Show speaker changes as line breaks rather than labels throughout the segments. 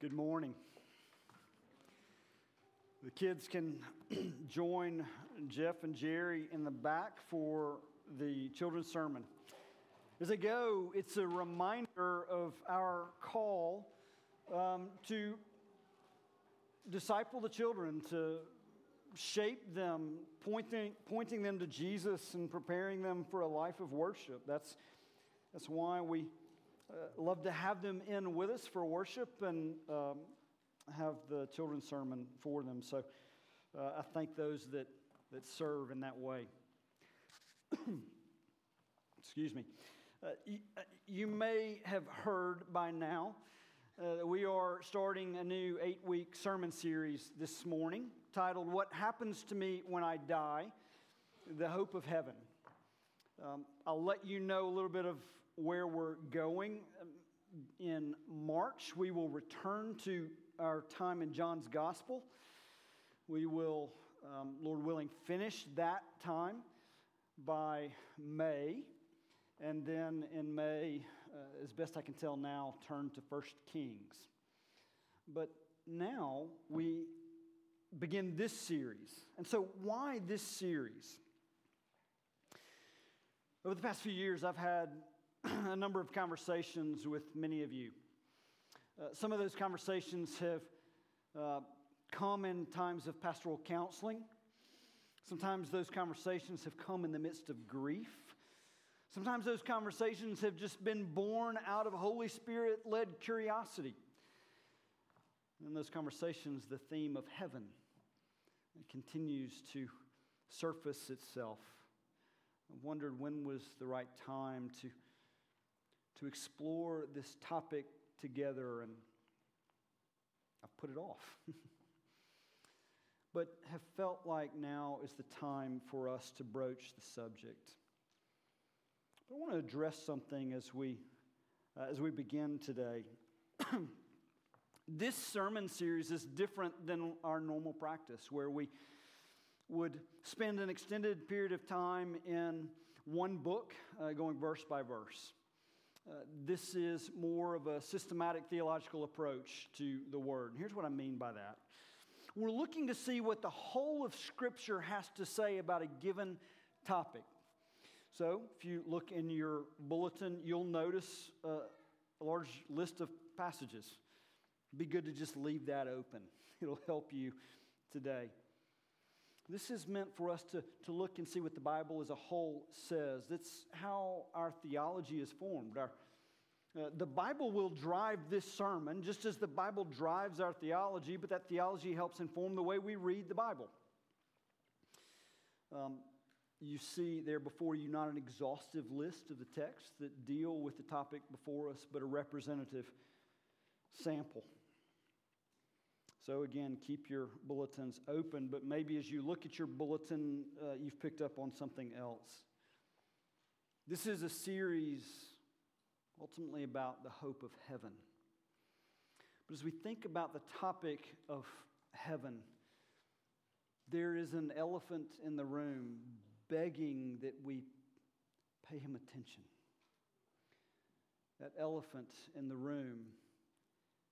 Good morning. The kids can join Jeff and Jerry in the back for the children's sermon. As they go, it's a reminder of our call um, to disciple the children, to shape them, pointing, pointing them to Jesus and preparing them for a life of worship. That's, that's why we uh, love to have them in with us for worship and um, have the children's sermon for them. So uh, I thank those that, that serve in that way. Excuse me. Uh, you, uh, you, may have heard by now uh, we are starting a new eight week sermon series this morning titled What Happens to Me When I Die The Hope of Heaven. Um, I'll let you know a little bit of where we're going. In March, we will return to our time in John's Gospel. We will, um, Lord willing, finish that time by May. And then in May, uh, as best I can tell now, turn to First Kings. But now we begin this series. And so, why this series? Over the past few years, I've had a number of conversations with many of you. Uh, some of those conversations have uh, come in times of pastoral counseling. Sometimes those conversations have come in the midst of grief. Sometimes those conversations have just been born out of Holy Spirit led curiosity. In those conversations, the theme of heaven continues to surface itself. I wondered when was the right time to to explore this topic together, and I've put it off. but have felt like now is the time for us to broach the subject. But I want to address something as we, uh, as we begin today. this sermon series is different than our normal practice, where we would spend an extended period of time in one book, uh, going verse by verse. Uh, this is more of a systematic theological approach to the Word. Here's what I mean by that we're looking to see what the whole of Scripture has to say about a given topic. So, if you look in your bulletin, you'll notice a large list of passages. Be good to just leave that open, it'll help you today. This is meant for us to, to look and see what the Bible as a whole says. That's how our theology is formed. Our, uh, the Bible will drive this sermon just as the Bible drives our theology, but that theology helps inform the way we read the Bible. Um, you see there before you not an exhaustive list of the texts that deal with the topic before us, but a representative sample. So, again, keep your bulletins open, but maybe as you look at your bulletin, uh, you've picked up on something else. This is a series ultimately about the hope of heaven. But as we think about the topic of heaven, there is an elephant in the room begging that we pay him attention. That elephant in the room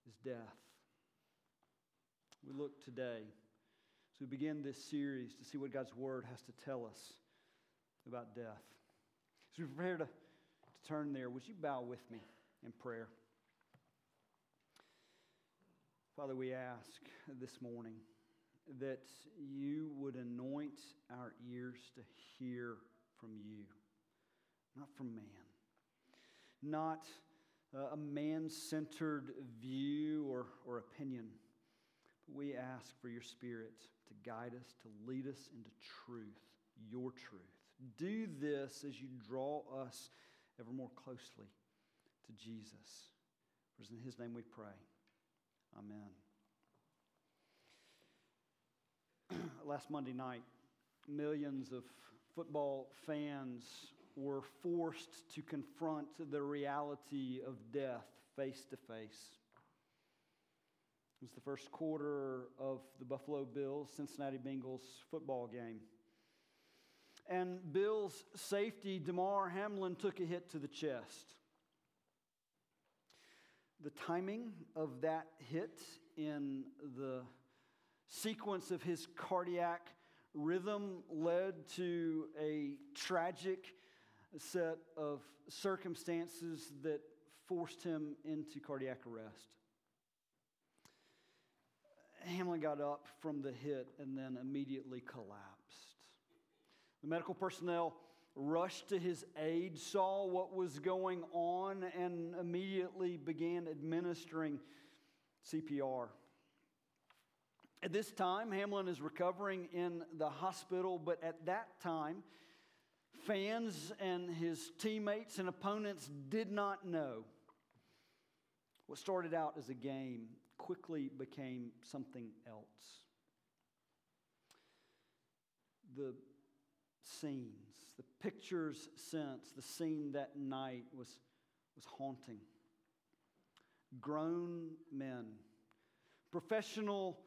is death. We look today as we begin this series to see what God's Word has to tell us about death. As we prepare to, to turn there, would you bow with me in prayer? Father, we ask this morning that you would anoint our ears to hear from you, not from man, not uh, a man centered view or, or opinion we ask for your Spirit to guide us, to lead us into truth, your truth. Do this as you draw us ever more closely to Jesus. For it's in his name we pray. Amen. Last Monday night, millions of football fans were forced to confront the reality of death face to face. It was the first quarter of the Buffalo Bills Cincinnati Bengals football game. And Bills safety Damar Hamlin took a hit to the chest. The timing of that hit in the sequence of his cardiac rhythm led to a tragic set of circumstances that forced him into cardiac arrest. Hamlin got up from the hit and then immediately collapsed. The medical personnel rushed to his aid, saw what was going on, and immediately began administering CPR. At this time, Hamlin is recovering in the hospital, but at that time, fans and his teammates and opponents did not know. What started out as a game quickly became something else. The scenes, the pictures since the scene that night was, was haunting. Grown men, professional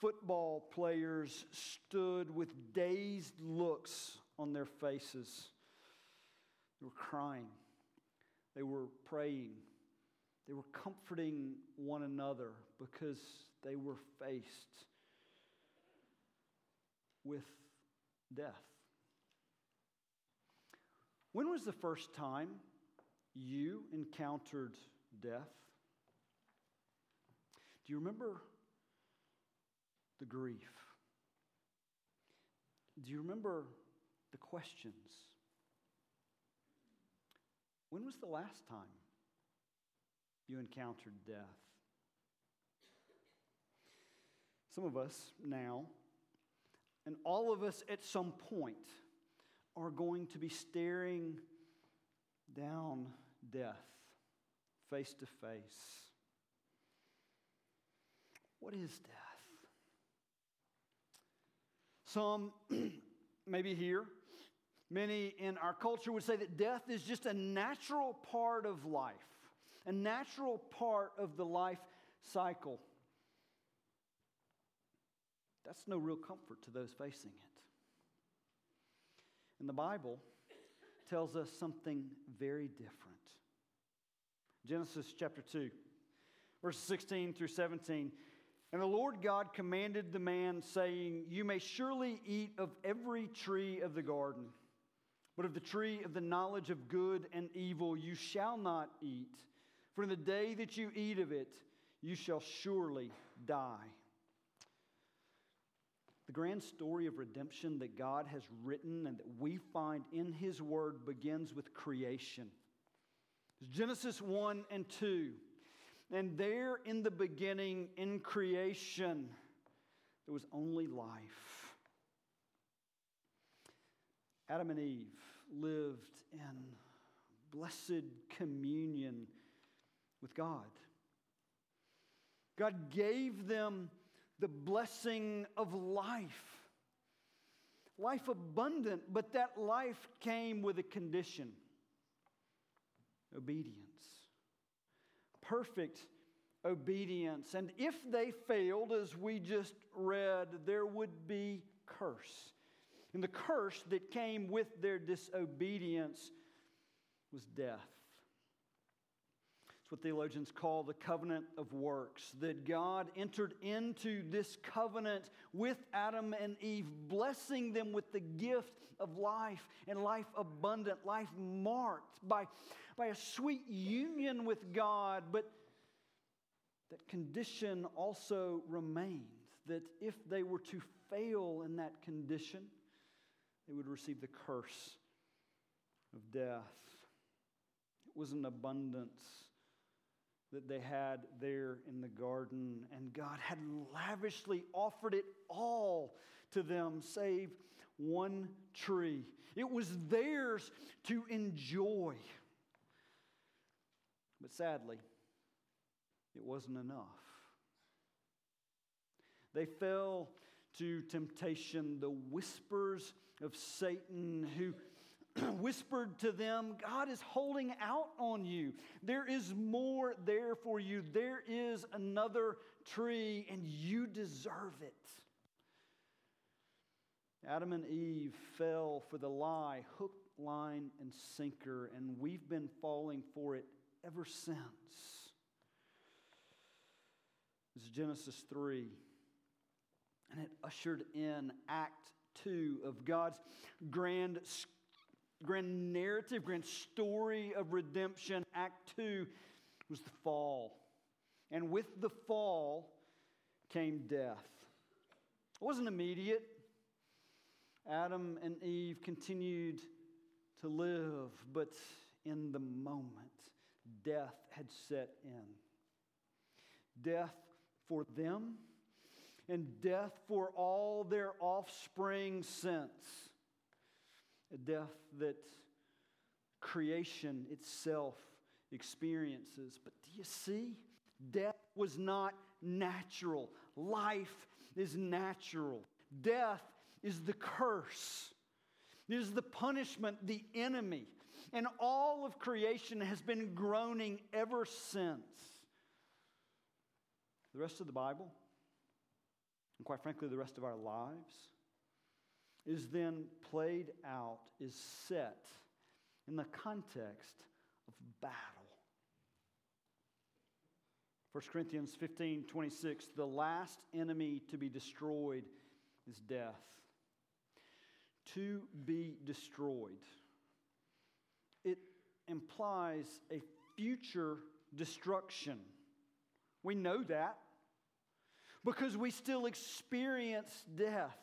football players stood with dazed looks on their faces. They were crying, they were praying, they were comforting one another because they were faced with death. When was the first time you encountered death? Do you remember the grief? Do you remember the questions? When was the last time you encountered death? Some of us now, and all of us at some point, are going to be staring down death face to face. What is death? Some, maybe here, many in our culture would say that death is just a natural part of life, a natural part of the life cycle. That's no real comfort to those facing it. And the Bible tells us something very different. Genesis chapter 2, verses 16 through 17. And the Lord God commanded the man, saying, You may surely eat of every tree of the garden, but of the tree of the knowledge of good and evil you shall not eat. For the day that you eat of it, you shall surely die. The grand story of redemption that God has written and that we find in His Word begins with creation. Genesis 1 and 2. And there in the beginning, in creation, there was only life. Adam and Eve lived in blessed communion with God. God gave them the blessing of life. Life abundant, but that life came with a condition obedience. Perfect obedience. And if they failed, as we just read, there would be curse. And the curse that came with their disobedience was death what theologians call the covenant of works. That God entered into this covenant with Adam and Eve, blessing them with the gift of life and life abundant, life marked by, by a sweet union with God. But that condition also remained that if they were to fail in that condition, they would receive the curse of death. It was an abundance that they had there in the garden, and God had lavishly offered it all to them, save one tree. It was theirs to enjoy. But sadly, it wasn't enough. They fell to temptation, the whispers of Satan who whispered to them, God is holding out on you. There is more there for you. There is another tree, and you deserve it. Adam and Eve fell for the lie, hook, line, and sinker, and we've been falling for it ever since. This is Genesis 3. And it ushered in Act 2 of God's grand, grand narrative, grand story of redemption. Act 2 was the fall. And with the fall came death. It wasn't immediate. Adam and Eve continued to live, but in the moment, death had set in. Death for them and death for all their offspring since. A death that creation itself experiences. But do you see? Death was not natural. Life is natural. Death is the curse, it is the punishment, the enemy. And all of creation has been groaning ever since. The rest of the Bible, and quite frankly, the rest of our lives, is then played out, is set in the context of battle. 1 Corinthians 15 26, the last enemy to be destroyed is death. To be destroyed. It implies a future destruction. We know that because we still experience death.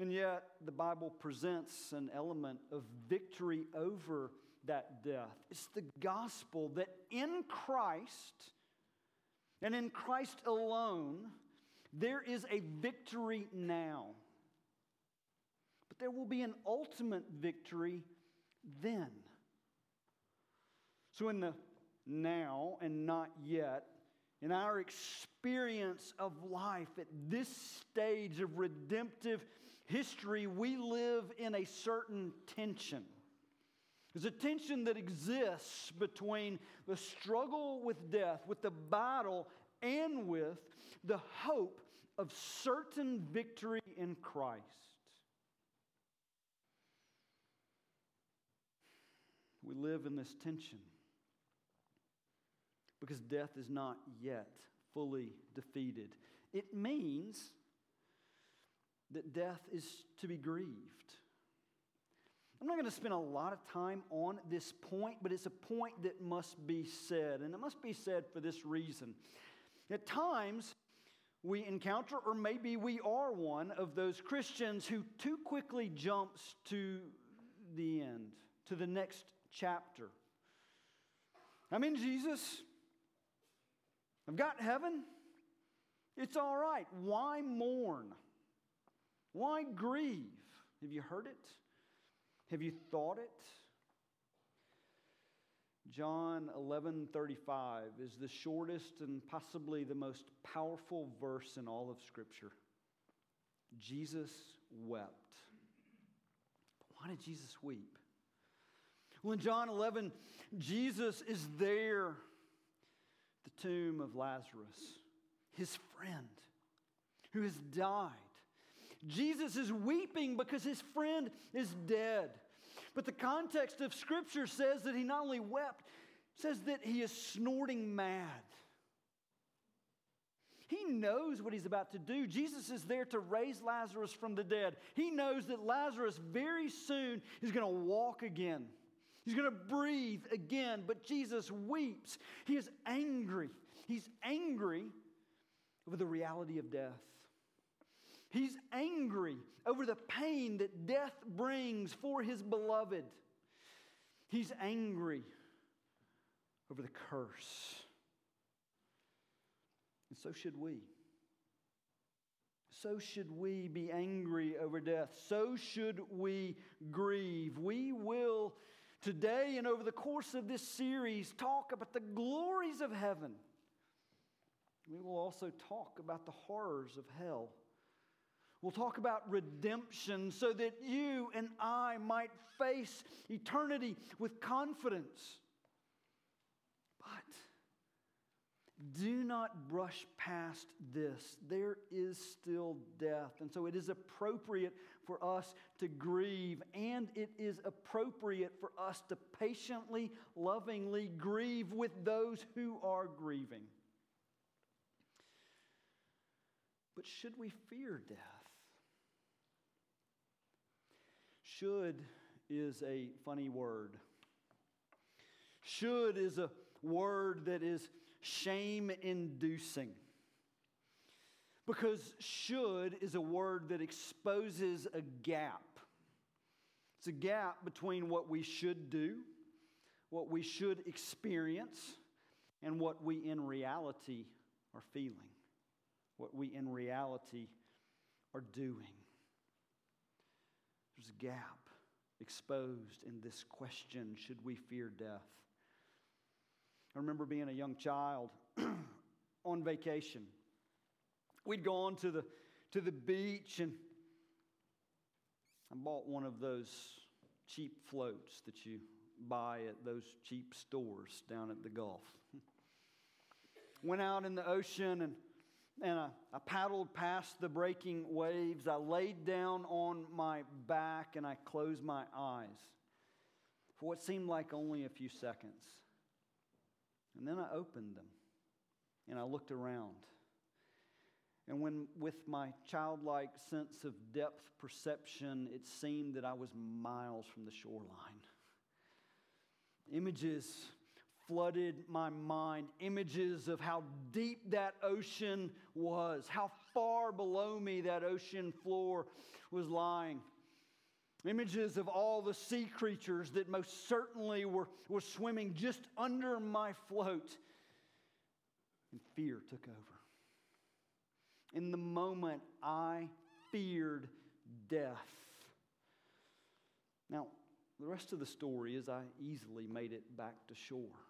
And yet, the Bible presents an element of victory over that death. It's the gospel that in Christ and in Christ alone, there is a victory now. But there will be an ultimate victory then. So, in the now and not yet, in our experience of life at this stage of redemptive history, we live in a certain tension. There's a tension that exists between the struggle with death, with the battle, and with the hope of certain victory in Christ. We live in this tension because death is not yet fully defeated. It means that death is to be grieved. I'm not going to spend a lot of time on this point, but it's a point that must be said. And it must be said for this reason. At times, we encounter, or maybe we are one of those Christians who too quickly jumps to the end, to the next chapter. I'm in Jesus. I've got heaven. It's all right. Why mourn? Why grieve? Have you heard it? Have you thought it? John 11:35 is the shortest and possibly the most powerful verse in all of scripture. Jesus wept. But why did Jesus weep? Well, in John 11, Jesus is there the tomb of Lazarus, his friend who has died. Jesus is weeping because his friend is dead. But the context of Scripture says that he not only wept, says that he is snorting mad. He knows what he's about to do. Jesus is there to raise Lazarus from the dead. He knows that Lazarus very soon is going to walk again. He's going to breathe again, but Jesus weeps. He is angry. He's angry over the reality of death. He's angry over the pain that death brings for his beloved. He's angry over the curse. And so should we. So should we be angry over death. So should we grieve. We will today and over the course of this series talk about the glories of heaven. We will also talk about the horrors of hell. We'll talk about redemption so that you and I might face eternity with confidence. But do not brush past this. There is still death. And so it is appropriate for us to grieve, and it is appropriate for us to patiently, lovingly grieve with those who are grieving. But should we fear death? Should is a funny word. Should is a word that is shame inducing. Because should is a word that exposes a gap. It's a gap between what we should do, what we should experience, and what we in reality are feeling, what we in reality are doing. There's a gap exposed in this question should we fear death? I remember being a young child on vacation. We'd gone to the, to the beach and I bought one of those cheap floats that you buy at those cheap stores down at the Gulf. Went out in the ocean and, and I, I paddled past the breaking waves. I laid down on my back and I closed my eyes for what seemed like only a few seconds. And then I opened them and I looked around. And when, with my childlike sense of depth perception, it seemed that I was miles from the shoreline. Images flooded my mind, images of how deep that ocean was, how far below me that ocean floor was lying. Images of all the sea creatures that most certainly were, were swimming just under my float. And fear took over. In the moment, I feared death. Now, the rest of the story is I easily made it back to shore.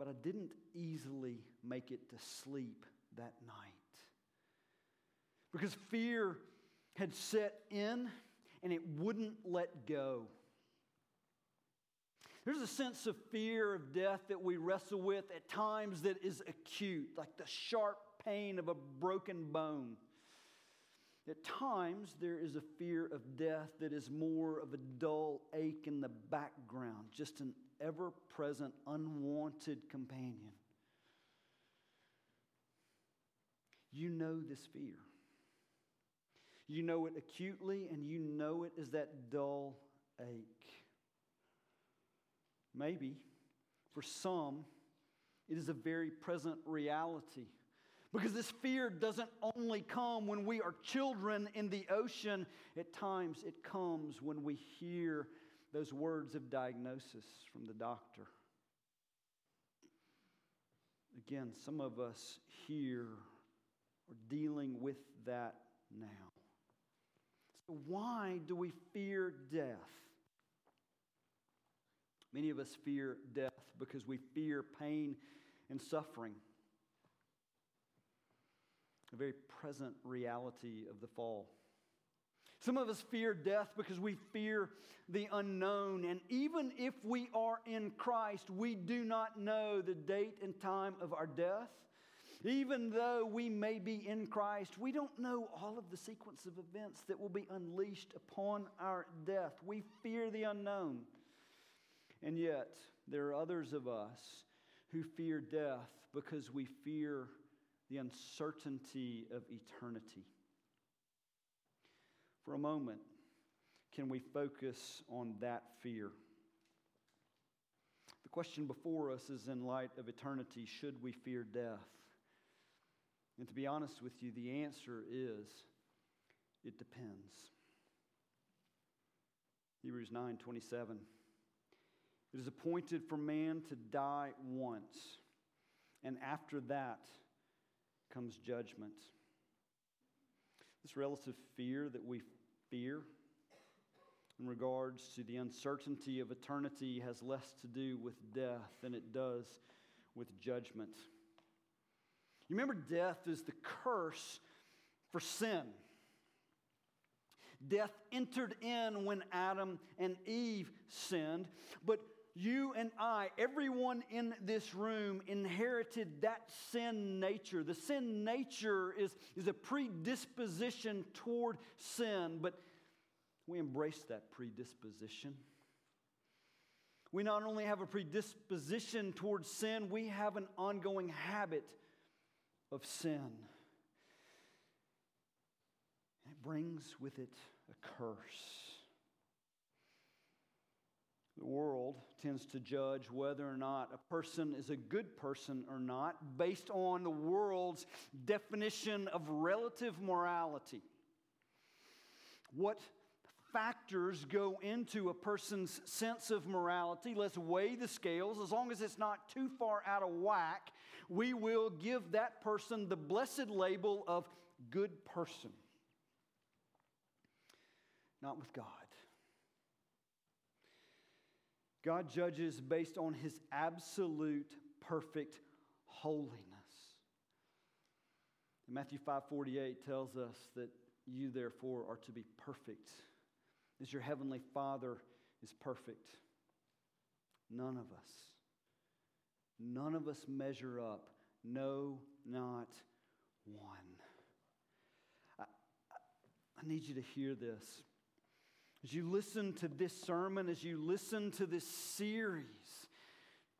But I didn't easily make it to sleep that night. Because fear had set in and it wouldn't let go. There's a sense of fear of death that we wrestle with at times that is acute, like the sharp pain of a broken bone. At times, there is a fear of death that is more of a dull ache in the background, just an ever present, unwanted companion. You know this fear. You know it acutely, and you know it as that dull ache. Maybe for some, it is a very present reality. Because this fear doesn't only come when we are children in the ocean, at times it comes when we hear those words of diagnosis from the doctor. Again, some of us here are dealing with that now. So, why do we fear death? Many of us fear death because we fear pain and suffering. A very present reality of the fall. Some of us fear death because we fear the unknown. And even if we are in Christ, we do not know the date and time of our death. Even though we may be in Christ, we don't know all of the sequence of events that will be unleashed upon our death. We fear the unknown. And yet, there are others of us who fear death because we fear the uncertainty of eternity. For a moment, can we focus on that fear? The question before us is in light of eternity should we fear death? And to be honest with you, the answer is it depends. Hebrews 9 27. It is appointed for man to die once, and after that comes judgment. This relative fear that we fear in regards to the uncertainty of eternity has less to do with death than it does with judgment. You remember, death is the curse for sin. Death entered in when Adam and Eve sinned, but you and I, everyone in this room, inherited that sin nature. The sin nature is, is a predisposition toward sin, but we embrace that predisposition. We not only have a predisposition towards sin, we have an ongoing habit of sin. It brings with it a curse. The world tends to judge whether or not a person is a good person or not based on the world's definition of relative morality. What factors go into a person's sense of morality? Let's weigh the scales. As long as it's not too far out of whack, we will give that person the blessed label of good person. Not with God. God judges based on his absolute perfect holiness. Matthew 5:48 tells us that you therefore are to be perfect as your heavenly Father is perfect. None of us none of us measure up. No, not one. I, I need you to hear this. As you listen to this sermon, as you listen to this series,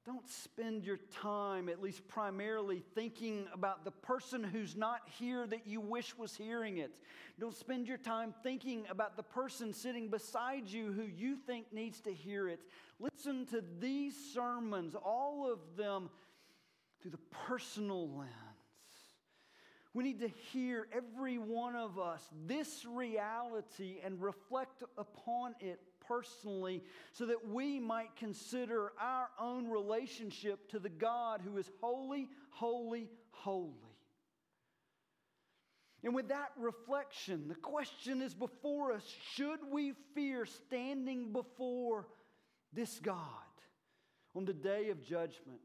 don't spend your time, at least primarily, thinking about the person who's not here that you wish was hearing it. Don't spend your time thinking about the person sitting beside you who you think needs to hear it. Listen to these sermons, all of them through the personal lens. We need to hear, every one of us, this reality and reflect upon it personally so that we might consider our own relationship to the God who is holy, holy, holy. And with that reflection, the question is before us should we fear standing before this God on the day of judgment?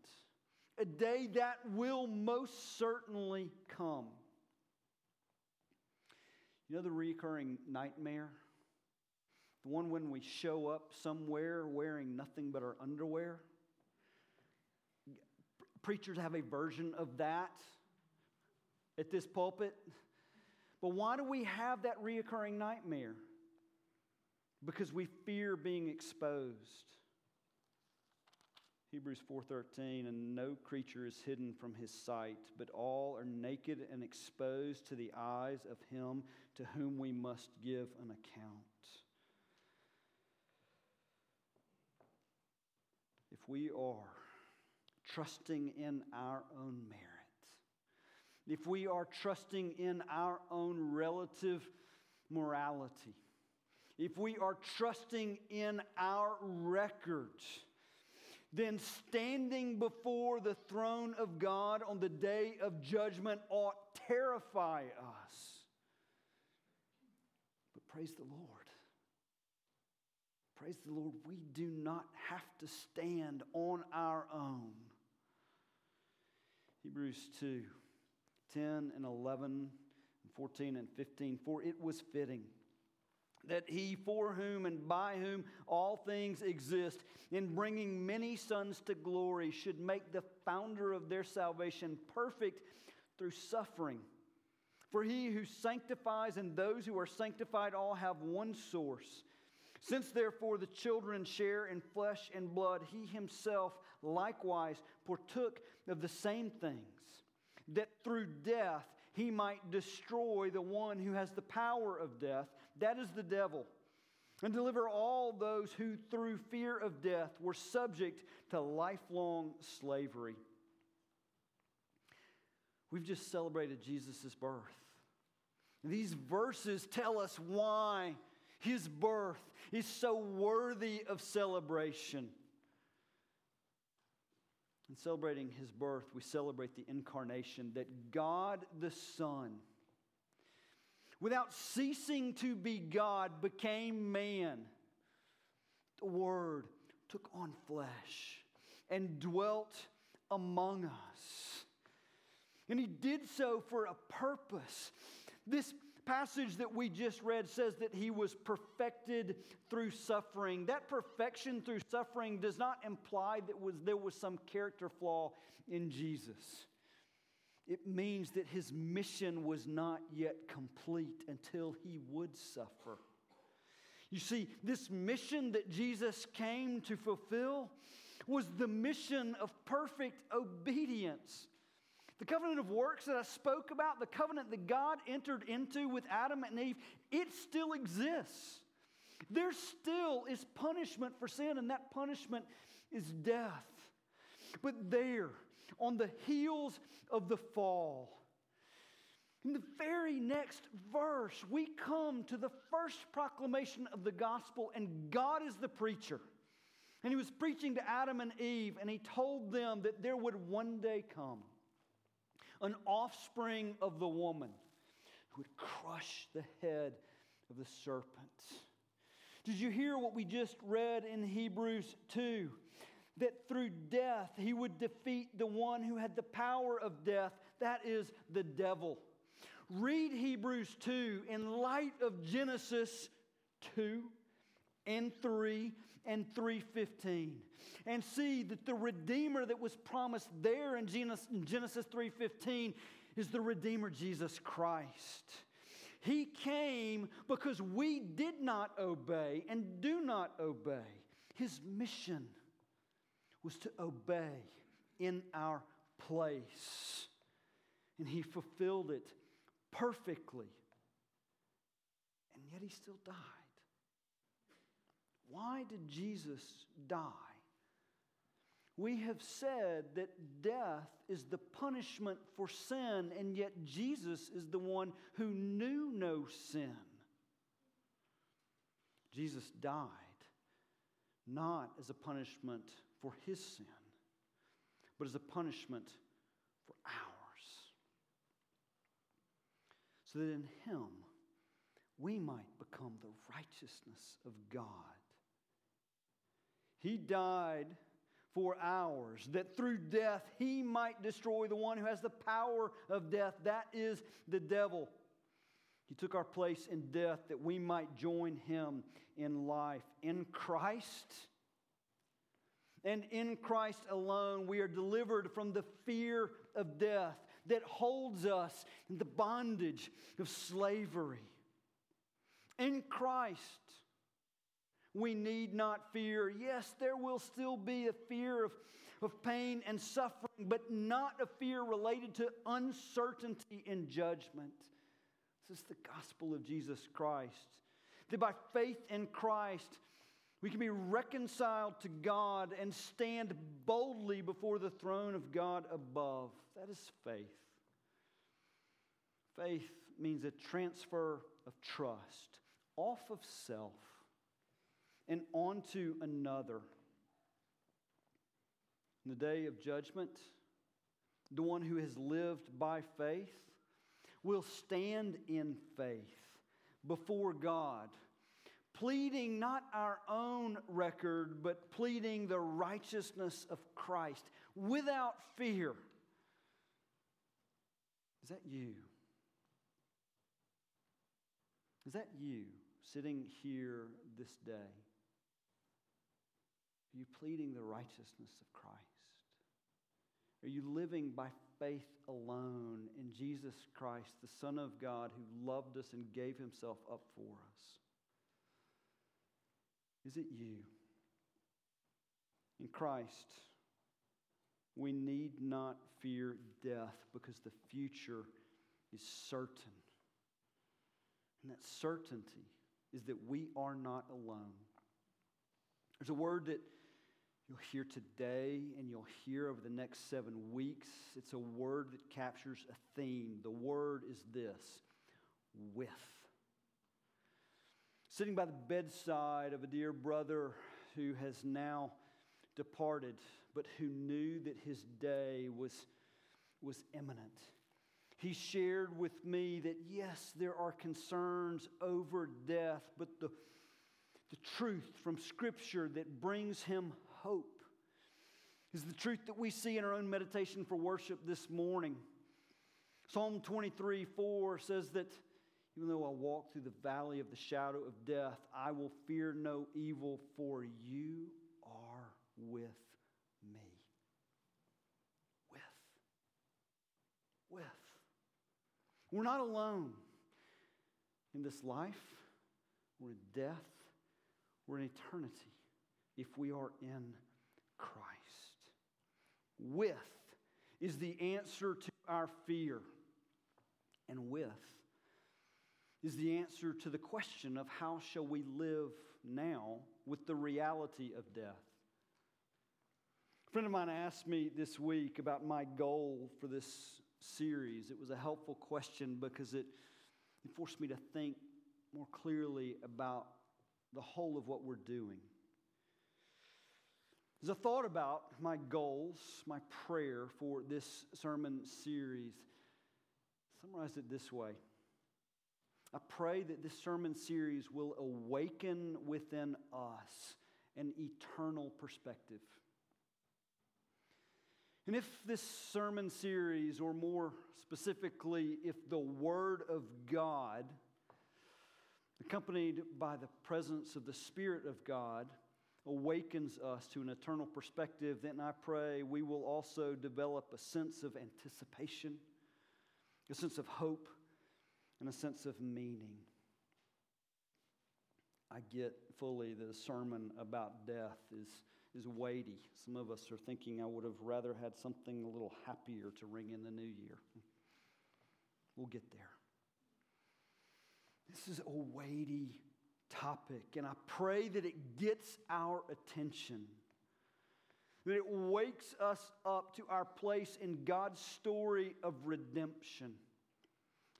A day that will most certainly come. You know the recurring nightmare? The one when we show up somewhere wearing nothing but our underwear? Preachers have a version of that at this pulpit. But why do we have that reoccurring nightmare? Because we fear being exposed. Hebrews 4:13 and no creature is hidden from his sight but all are naked and exposed to the eyes of him to whom we must give an account. If we are trusting in our own merit, if we are trusting in our own relative morality, if we are trusting in our record, then standing before the throne of God on the day of judgment ought terrify us. But praise the Lord. Praise the Lord, we do not have to stand on our own. Hebrews 2 10 and 11 and 14 and 15. For it was fitting that he for whom and by whom all things exist, in bringing many sons to glory, should make the founder of their salvation perfect through suffering. For he who sanctifies and those who are sanctified all have one source. Since therefore the children share in flesh and blood, he himself likewise partook of the same things, that through death he might destroy the one who has the power of death, that is the devil, and deliver all those who through fear of death were subject to lifelong slavery. We've just celebrated Jesus' birth. These verses tell us why his birth is so worthy of celebration. In celebrating his birth, we celebrate the incarnation that God the Son, without ceasing to be God, became man. The Word took on flesh and dwelt among us. And he did so for a purpose. This passage that we just read says that he was perfected through suffering. That perfection through suffering does not imply that was, there was some character flaw in Jesus. It means that his mission was not yet complete until he would suffer. You see, this mission that Jesus came to fulfill was the mission of perfect obedience. The covenant of works that I spoke about, the covenant that God entered into with Adam and Eve, it still exists. There still is punishment for sin, and that punishment is death. But there, on the heels of the fall, in the very next verse, we come to the first proclamation of the gospel, and God is the preacher. And he was preaching to Adam and Eve, and he told them that there would one day come an offspring of the woman who would crush the head of the serpent. Did you hear what we just read in Hebrews 2? That through death he would defeat the one who had the power of death, that is the devil. Read Hebrews 2 in light of Genesis 2 and 3 and 3:15 and see that the redeemer that was promised there in Genesis 3:15 is the redeemer Jesus Christ. He came because we did not obey and do not obey. His mission was to obey in our place. And he fulfilled it perfectly. And yet he still died. Why did Jesus die? We have said that death is the punishment for sin, and yet Jesus is the one who knew no sin. Jesus died not as a punishment for his sin, but as a punishment for ours. So that in him we might become the righteousness of God. He died for ours, that through death he might destroy the one who has the power of death, that is the devil. He took our place in death that we might join him in life. In Christ, and in Christ alone, we are delivered from the fear of death that holds us in the bondage of slavery. In Christ, we need not fear. Yes, there will still be a fear of, of pain and suffering, but not a fear related to uncertainty in judgment. This is the gospel of Jesus Christ. That by faith in Christ, we can be reconciled to God and stand boldly before the throne of God above. That is faith. Faith means a transfer of trust off of self and onto another. In the day of judgment, the one who has lived by faith will stand in faith before God, pleading not our own record, but pleading the righteousness of Christ without fear. Is that you? Is that you sitting here this day? Are you pleading the righteousness of Christ? Are you living by faith alone in Jesus Christ, the Son of God, who loved us and gave himself up for us? Is it you? In Christ, we need not fear death because the future is certain. And that certainty is that we are not alone. There's a word that you'll hear today and you'll hear over the next seven weeks. It's a word that captures a theme. The word is this with. Sitting by the bedside of a dear brother who has now departed, but who knew that his day was, was imminent. He shared with me that yes, there are concerns over death, but the, the truth from Scripture that brings him hope is the truth that we see in our own meditation for worship this morning. Psalm 23 4 says that even though I walk through the valley of the shadow of death, I will fear no evil, for you are with me. With. With. We're not alone in this life, we're in death, we're in eternity if we are in Christ. With is the answer to our fear. And with is the answer to the question of how shall we live now with the reality of death. A friend of mine asked me this week about my goal for this series. It was a helpful question because it, it forced me to think more clearly about the whole of what we're doing. As I thought about my goals, my prayer for this sermon series, summarize it this way. I pray that this sermon series will awaken within us an eternal perspective. And if this sermon series, or more specifically, if the Word of God, accompanied by the presence of the Spirit of God, awakens us to an eternal perspective, then I pray we will also develop a sense of anticipation, a sense of hope, and a sense of meaning. I get fully that a sermon about death is, is weighty. Some of us are thinking I would have rather had something a little happier to ring in the new year. We'll get there. This is a weighty topic, and I pray that it gets our attention, that it wakes us up to our place in God's story of redemption.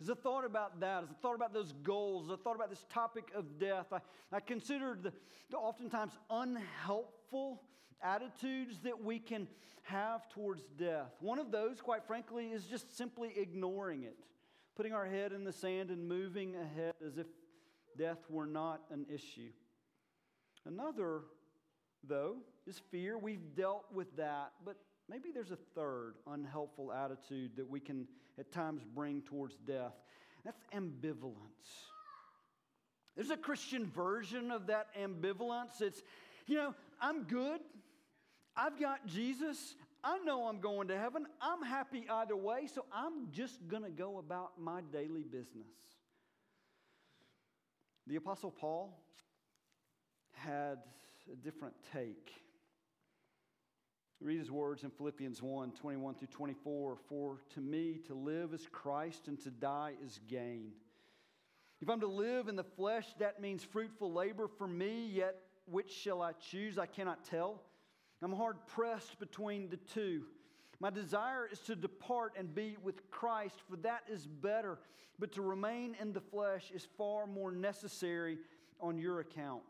As I thought about that, as I thought about those goals, as I thought about this topic of death, I, I considered the, the oftentimes unhelpful attitudes that we can have towards death. One of those, quite frankly, is just simply ignoring it, putting our head in the sand and moving ahead as if death were not an issue. Another, though, is fear. We've dealt with that, but maybe there's a third unhelpful attitude that we can at times bring towards death. That's ambivalence. There's a Christian version of that ambivalence. It's, you know, I'm good. I've got Jesus. I know I'm going to heaven. I'm happy either way, so I'm just going to go about my daily business. The Apostle Paul had a different take. Read his words in Philippians 1 21 through 24. For to me, to live is Christ, and to die is gain. If I'm to live in the flesh, that means fruitful labor for me, yet which shall I choose? I cannot tell. I'm hard pressed between the two. My desire is to depart and be with Christ, for that is better. But to remain in the flesh is far more necessary on your account.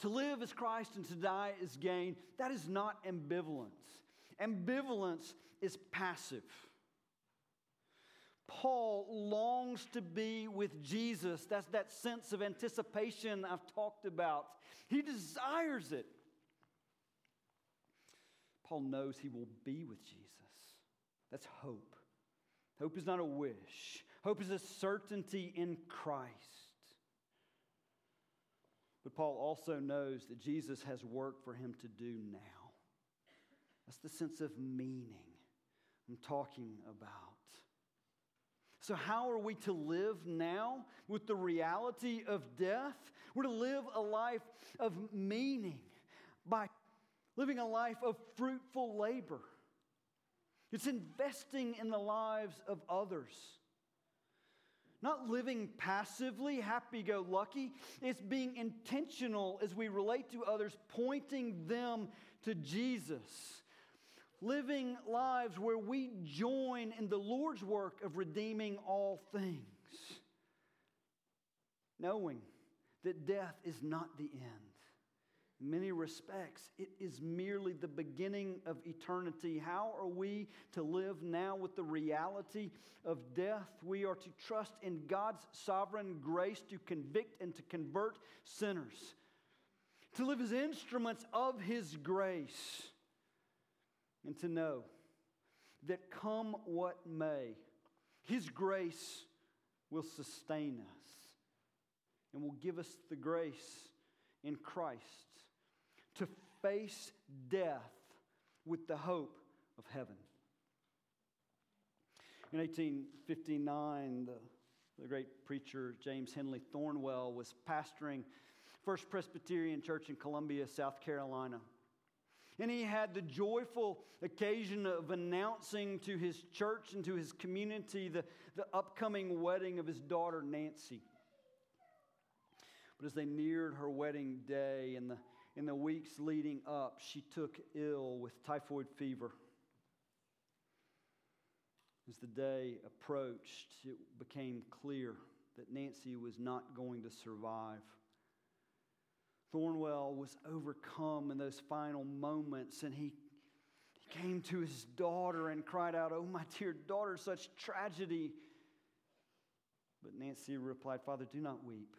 To live is Christ and to die is gain. That is not ambivalence. Ambivalence is passive. Paul longs to be with Jesus. That's that sense of anticipation I've talked about. He desires it. Paul knows he will be with Jesus. That's hope. Hope is not a wish, hope is a certainty in Christ. But Paul also knows that Jesus has work for him to do now. That's the sense of meaning I'm talking about. So, how are we to live now with the reality of death? We're to live a life of meaning by living a life of fruitful labor. It's investing in the lives of others. Not living passively, happy go lucky. It's being intentional as we relate to others, pointing them to Jesus. Living lives where we join in the Lord's work of redeeming all things. Knowing that death is not the end. Many respects, it is merely the beginning of eternity. How are we to live now with the reality of death? We are to trust in God's sovereign grace to convict and to convert sinners, to live as instruments of His grace, and to know that come what may, His grace will sustain us and will give us the grace in Christ face death with the hope of heaven. In 1859, the, the great preacher James Henley Thornwell was pastoring First Presbyterian Church in Columbia, South Carolina. And he had the joyful occasion of announcing to his church and to his community the, the upcoming wedding of his daughter, Nancy. But as they neared her wedding day in the, in the weeks leading up, she took ill with typhoid fever. As the day approached, it became clear that Nancy was not going to survive. Thornwell was overcome in those final moments, and he, he came to his daughter and cried out, Oh, my dear daughter, such tragedy. But Nancy replied, Father, do not weep.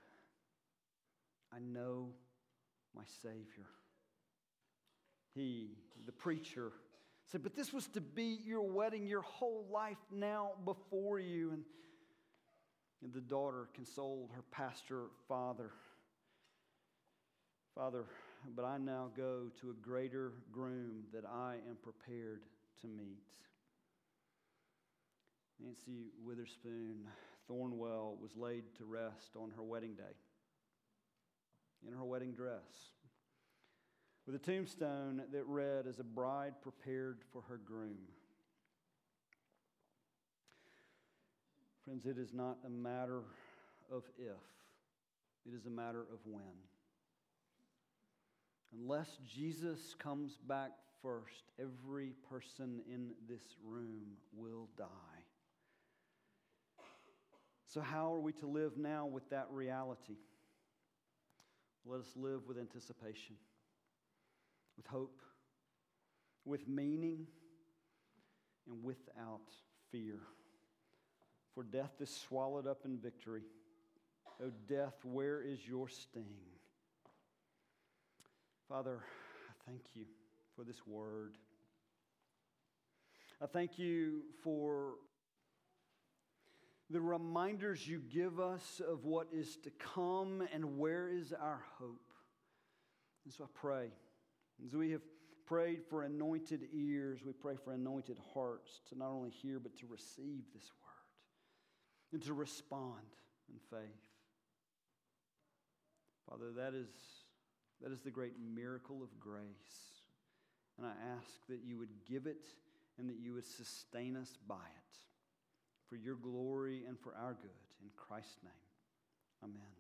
I know my Savior. He, the preacher, said, But this was to be your wedding, your whole life now before you. And, and the daughter consoled her pastor father. Father, but I now go to a greater groom that I am prepared to meet. Nancy Witherspoon Thornwell was laid to rest on her wedding day in her wedding dress with a tombstone that read, As a bride prepared for her groom. Friends, it is not a matter of if, it is a matter of when. Unless Jesus comes back first, every person in this room will die. So, how are we to live now with that reality? Let us live with anticipation, with hope, with meaning, and without fear. For death is swallowed up in victory. O oh, death, where is your sting? Father, I thank you for this word. I thank you for the reminders you give us of what is to come and where is our hope. And so I pray, as we have prayed for anointed ears, we pray for anointed hearts to not only hear, but to receive this word and to respond in faith. Father, that is, that is the great miracle of grace. And I ask that you would give it and that you would sustain us by it for your glory and for our good. In Christ's name, amen.